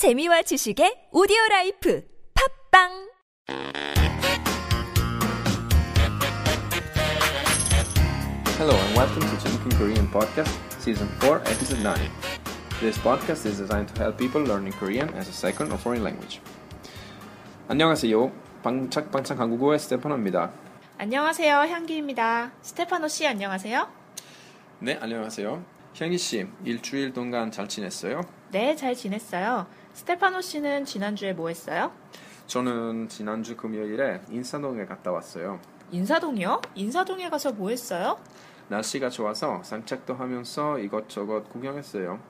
재미와 지식의 오디오 라이프 팝빵 Hello and welcome to Chunkin Korean Podcast, Season 4, Episode 9. This podcast is designed to help people learning Korean as a second or foreign language. 안녕하세요. 방짝방짝 한국어의 스테파노입니다. 안녕하세요. 향기입니다. 스테파노 씨 안녕하세요. 네, 안녕하세요. 향기 씨, 일주일 동안 잘 지냈어요? 네, 잘 지냈어요. 스테파노 씨는 지난주에 뭐 했어요? 저는 지난주 금요일에 인사동에 갔다 왔어요. 인사동이요? 인사동에 가서 뭐 했어요? 날씨가 좋아서 산책도 하면서 이것저것 구경했어요.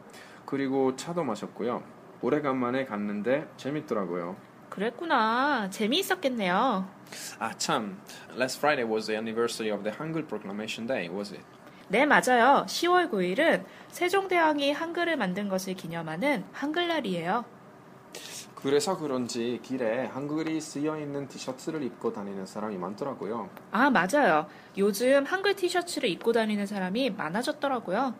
그리고 차도 마셨고요. 오래간만에 갔는데 재밌더라고요. 그랬구나. 재미있었겠네요. 아 참, last Friday was the anniversary of the Hangul Proclamation Day, was it? 네, 맞아요. 10월 9일은 세종대왕이 한글을 만든 것을 기념하는 한글날이에요. 그래서 그런지 길에 한글이 쓰여 있는 티셔츠를 입고 다니는 사람이 많더라고요. 아, 맞아요. 요즘 한글 티셔츠를 입고 다니는 사람이 많아졌더라고요.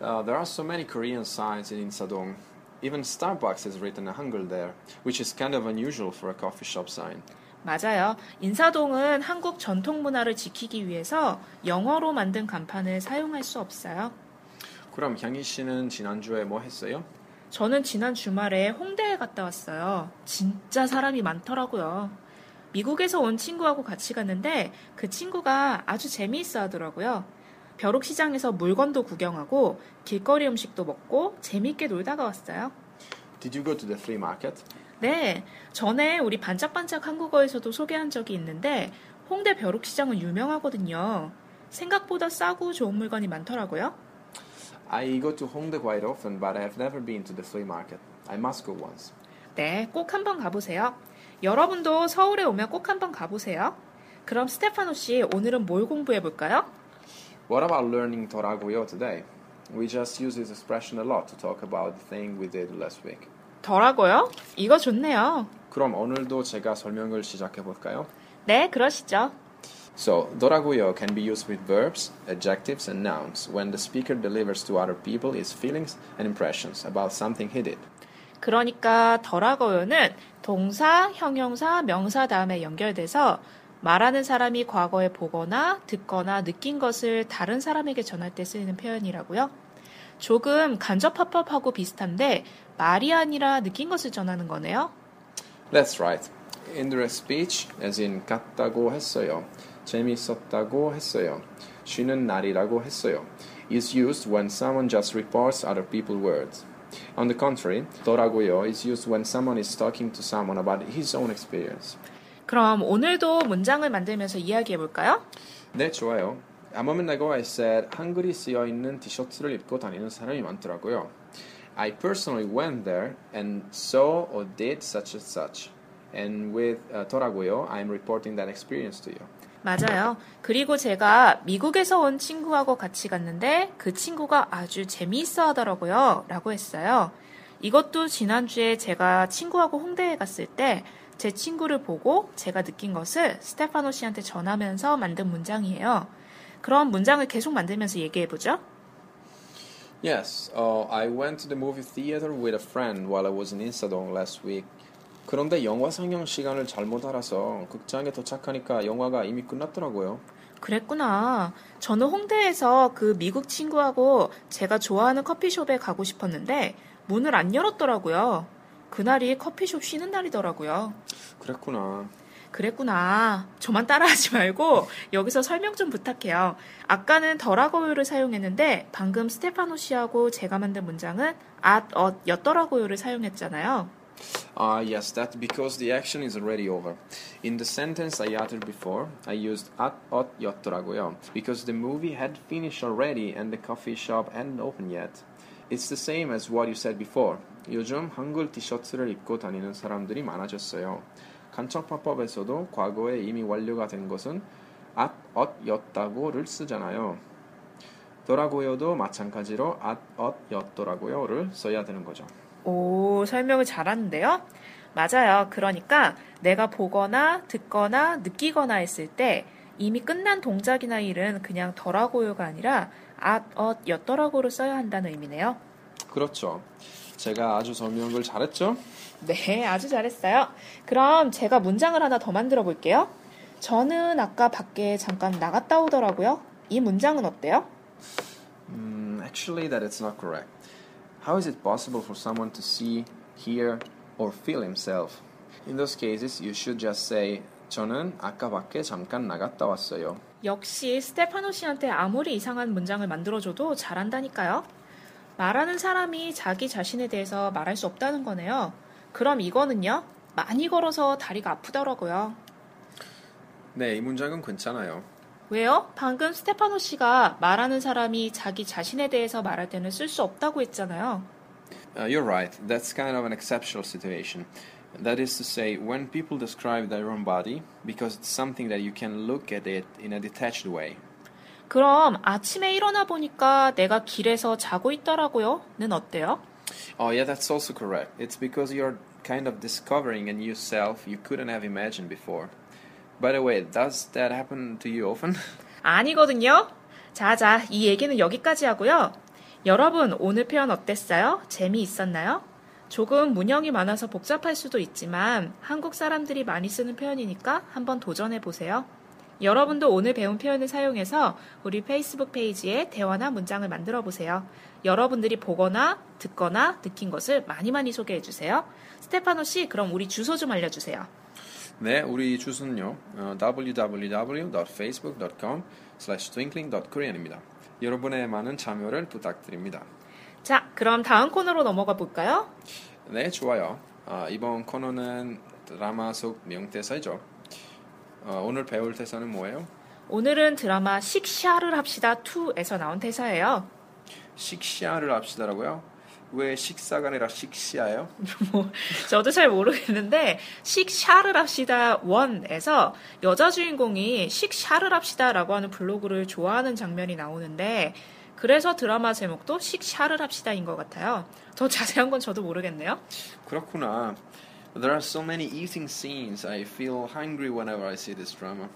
Uh, there are so many Korean signs in Insadong. Even Starbucks has written a Hangul there, which is kind of unusual for a coffee shop sign. 맞아요. 인사동은 한국 전통 문화를 지키기 위해서 영어로 만든 간판을 사용할 수 없어요. 그럼 향희 씨는 지난주에 뭐 했어요? 저는 지난 주말에 홍대에 갔다 왔어요. 진짜 사람이 많더라고요. 미국에서 온 친구하고 같이 갔는데 그 친구가 아주 재미있어 하더라고요. 벼룩시장에서 물건도 구경하고 길거리 음식도 먹고 재미있게 놀다가 왔어요. Did you go to the flea market? 네, 전에 우리 반짝반짝 한국어에서도 소개한 적이 있는데 홍대 벼룩시장은 유명하거든요. 생각보다 싸고 좋은 물건이 많더라고요. I go to Hongdae quite often, but I have never been to the flea market. I must go once. 네, 꼭 한번 가보세요. 여러분도 서울에 오면 꼭 한번 가보세요. 그럼 스테파노 씨, 오늘은 뭘 공부해 볼까요? What about learning 더라고요 today? We just use this expression a lot to talk about the thing we did last week. 더라고요? 이거 좋네요. 그럼 오늘도 제가 설명을 시작해 볼까요? 네, 그러시죠. So, 더라고요 can be used with verbs, adjectives, and nouns when the speaker delivers to other people his feelings and impressions about something he did. 그러니까 더라고요는 동사, 형용사, 명사 다음에 연결돼서 말하는 사람이 과거에 보거나 듣거나 느낀 것을 다른 사람에게 전할 때 쓰이는 표현이라고요. 조금 간접합법하고 비슷한데 말이 아니라 느낀 것을 전하는 거네요. That's right. Indirect speech, as in 같다고 했어요, 재미있었다고 했어요, 쉬는 날이라고 했어요, is used when someone just reports other people's words. On the contrary, 더라고요 is used when someone is talking to someone about his own experience. 그럼 오늘도 문장을 만들면서 이야기해 볼까요? 네, 좋아요. A moment ago I said 한글이 쓰여 있는 티셔츠를 입고 다니는 사람이 많더라고요. I personally went there and saw or did such and such. And with uh, 더라고요, I'm reporting that experience to you. 맞아요. 그리고 제가 미국에서 온 친구하고 같이 갔는데 그 친구가 아주 재미있어 하더라고요. 라고 했어요. 이것도 지난주에 제가 친구하고 홍대에 갔을 때 제 친구를 보고 제가 느낀 것을 스테파노 씨한테 전하면서 만든 문장이에요. 그럼 문장을 계속 만들면서 얘기해 보죠. Yes, uh, I went to the movie theater with a friend while I was in Insadong last week. 그런데 영화 상영 시간을 잘못 알아서 극장에 도착하니까 영화가 이미 끝났더라고요. 그랬구나. 저는 홍대에서 그 미국 친구하고 제가 좋아하는 커피숍에 가고 싶었는데 문을 안 열었더라고요. 그날이 커피숍 쉬는 날이더라고요. 그랬구나. 그랬구나. 저만 따라하지 말고 여기서 설명 좀 부탁해요. 아까는 더라고요를 사용했는데 방금 스테파노 씨하고 제가 만든 문장은 at, 엇, 였더라고요를 사용했잖아요. Ah, yes, that's because the action is already over. In the sentence I uttered before, I used at ot 였더라고요 because the movie had finished already and the coffee shop hadn't opened yet. It's the same as what you said before. 요즘 한글 티셔츠를 입고 다니는 사람들이 많아졌어요. 간첩화법에서도 과거에 이미 완료가 된 것은 at ot 였다고를 쓰잖아요. 더라고요도 마찬가지로 at ot 였더라고요를 써야 되는 거죠. 오, 설명을 잘하는데요? 맞아요. 그러니까 내가 보거나 듣거나 느끼거나 했을 때 이미 끝난 동작이나 일은 그냥 더라고요가 아니라 at, 엇, 였더라고를 써야 한다는 의미네요. 그렇죠. 제가 아주 설명을 잘했죠? 네, 아주 잘했어요. 그럼 제가 문장을 하나 더 만들어 볼게요. 저는 아까 밖에 잠깐 나갔다 오더라고요. 이 문장은 어때요? Mm, actually, that is not correct. How is it possible for someone to see, hear, or feel himself? In those cases, you should just say, 저는 아까 밖에 잠깐 나갔다 왔어요. 역시 스테파노 씨한테 아무리 이상한 문장을 만들어줘도 잘한다니까요. 말하는 사람이 자기 자신에 대해서 말할 수 없다는 거네요. 그럼 이거는요? 많이 걸어서 다리가 아프더라고요. 네, 이 문장은 괜찮아요. 왜요? 방금 스테파노 씨가 말하는 사람이 자기 자신에 대해서 말할 때는 쓸 수 없다고 했잖아요. Uh, you're right. That's kind of an exceptional situation. That is to say, when people describe their own body, because it's something that you can look at it in a detached way. 그럼 아침에 일어나 보니까 내가 길에서 자고 있더라고요.는 어때요? Oh, yeah, that's also correct. It's because you're kind of discovering a new self you couldn't have imagined before. By the way, does that happen to you often? 아니거든요. 자자, 이 얘기는 여기까지 하고요. 여러분, 오늘 표현 어땠어요? 재미있었나요? 조금 문형이 많아서 복잡할 수도 있지만 한국 사람들이 많이 쓰는 표현이니까 한번 도전해 보세요. 여러분도 오늘 배운 표현을 사용해서 우리 페이스북 페이지에 대화나 문장을 만들어 보세요. 여러분들이 보거나 듣거나 느낀 것을 많이 많이 소개해 주세요. 스테파노 씨, 그럼 우리 주소 좀 알려주세요. 네, 우리 주소는요. 어, www.facebook.com twinkling.korean입니다. 여러분의 많은 참여를 부탁드립니다. 자, 그럼 다음 코너로 넘어가 볼까요? 네, 좋아요. 아, 이번 코너는 드라마 속 명대사죠. 어, 오늘 배울 대사는 뭐예요? 오늘은 드라마 식샤를 합시다 2에서 나온 대사예요. 식시아를 합시다라고요? 왜 식사가 아니라 식시아예요? 뭐 저도 잘 모르겠는데 식샤를 합시다 1에서 여자 주인공이 식샤를 합시다라고 하는 블로그를 좋아하는 장면이 나오는데 그래서 드라마 제목도 식샤를 합시다인 것 같아요. 더 자세한 건 저도 모르겠네요. 그렇구나. There are so many eating scenes. I feel hungry whenever I see this drama.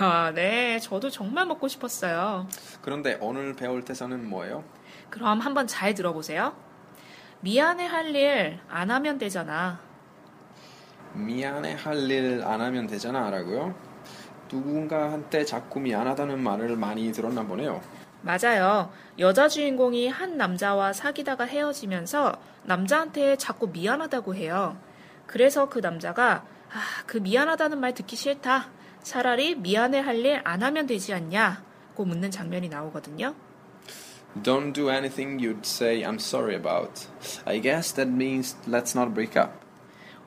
아, 네. 저도 정말 먹고 싶었어요. 그런데 오늘 배울 대사는 뭐예요? 그럼 한번 잘 들어보세요. 미안해 할 일 안 하면 되잖아. 미안해 할 일 안 하면 되잖아 라고요? 누군가한테 자꾸 미안하다는 말을 많이 들었나 보네요. 맞아요. 여자 주인공이 한 남자와 사귀다가 헤어지면서 남자한테 자꾸 미안하다고 해요. 그래서 그 남자가 아, 그 미안하다는 말 듣기 싫다. 차라리 미안해 할 일 안 하면 되지 않냐고 묻는 장면이 나오거든요. Don't do anything you'd say I'm sorry about. I guess that means let's not break up.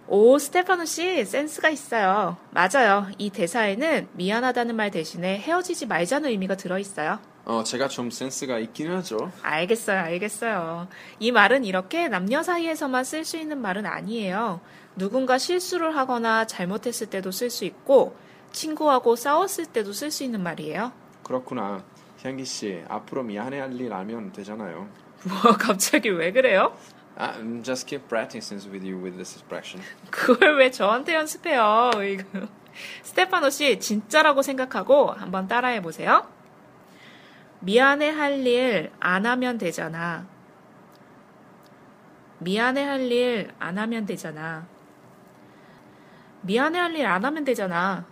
오, 스테파노 씨, 센스가 있어요. 맞아요. 이 대사에는 미안하다는 말 대신에 헤어지지 말자는 의미가 들어있어요. 어, 제가 좀 센스가 있긴 하죠. 알겠어요, 알겠어요. 이 말은 이렇게 남녀 사이에서만 쓸 수 있는 말은 아니에요. 누군가 실수를 하거나 잘못했을 때도 쓸 수 있고, 친구하고 싸웠을 때도 쓸 수 있는 말이에요. 그렇구나. 향기 씨, 앞으로 미안해 할 일 알면 되잖아요. 뭐, 갑자기 왜 그래요? 아, um, just keep practicing with you with this expression. 그걸 왜 저한테 연습해요? 이거. 스테파노 씨, 진짜라고 생각하고 한번 따라해 보세요. 미안해 할 일 안 하면 되잖아. 미안해 할 일 안 하면 되잖아. 미안해 할 일 안 하면 되잖아.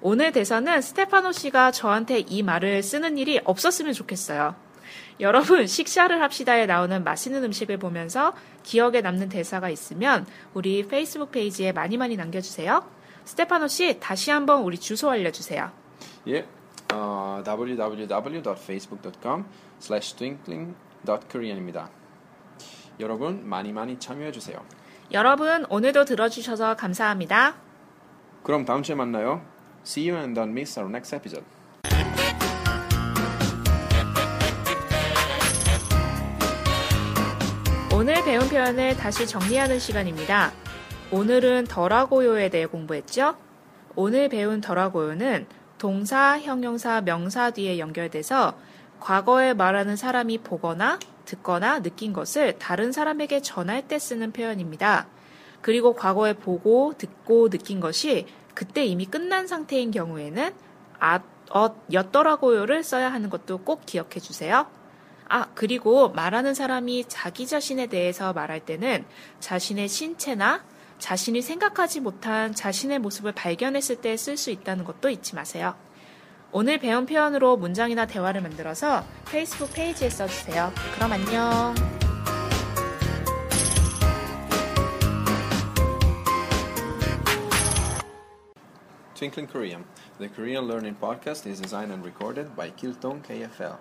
오늘 대사는 스테파노 씨가 저한테 이 말을 쓰는 일이 없었으면 좋겠어요. 여러분, 식사를 합시다에 나오는 맛있는 음식을 보면서 기억에 남는 대사가 있으면 우리 페이스북 페이지에 많이 많이 남겨주세요. 스테파노 씨, 다시 한번 우리 주소 알려주세요. 예, 어, www.facebook.com slash twinkling.korean입니다. 여러분 많이 많이 참여해 주세요. 여러분, 오늘도 들어주셔서 감사합니다. 그럼 다음 주에 만나요. See you and don't miss our next episode. 오늘 배운 표현을 다시 정리하는 시간입니다. 오늘은 덜하고요에 대해 공부했죠? 오늘 배운 덜하고요는 동사, 형용사, 명사 뒤에 연결돼서 과거에 말하는 사람이 보거나 듣거나 느낀 것을 다른 사람에게 전할 때 쓰는 표현입니다. 그리고 과거에 보고, 듣고, 느낀 것이 그때 이미 끝난 상태인 경우에는 아, 어, 였더라고요를 써야 하는 것도 꼭 기억해 주세요. 아, 그리고 말하는 사람이 자기 자신에 대해서 말할 때는 자신의 신체나 자신이 생각하지 못한 자신의 모습을 발견했을 때 쓸 수 있다는 것도 잊지 마세요. 오늘 배운 표현으로 문장이나 대화를 만들어서 페이스북 페이지에 써주세요. 그럼 안녕. Twinkling Korean. The Korean Learning Podcast is designed and recorded by Kiltong KFL.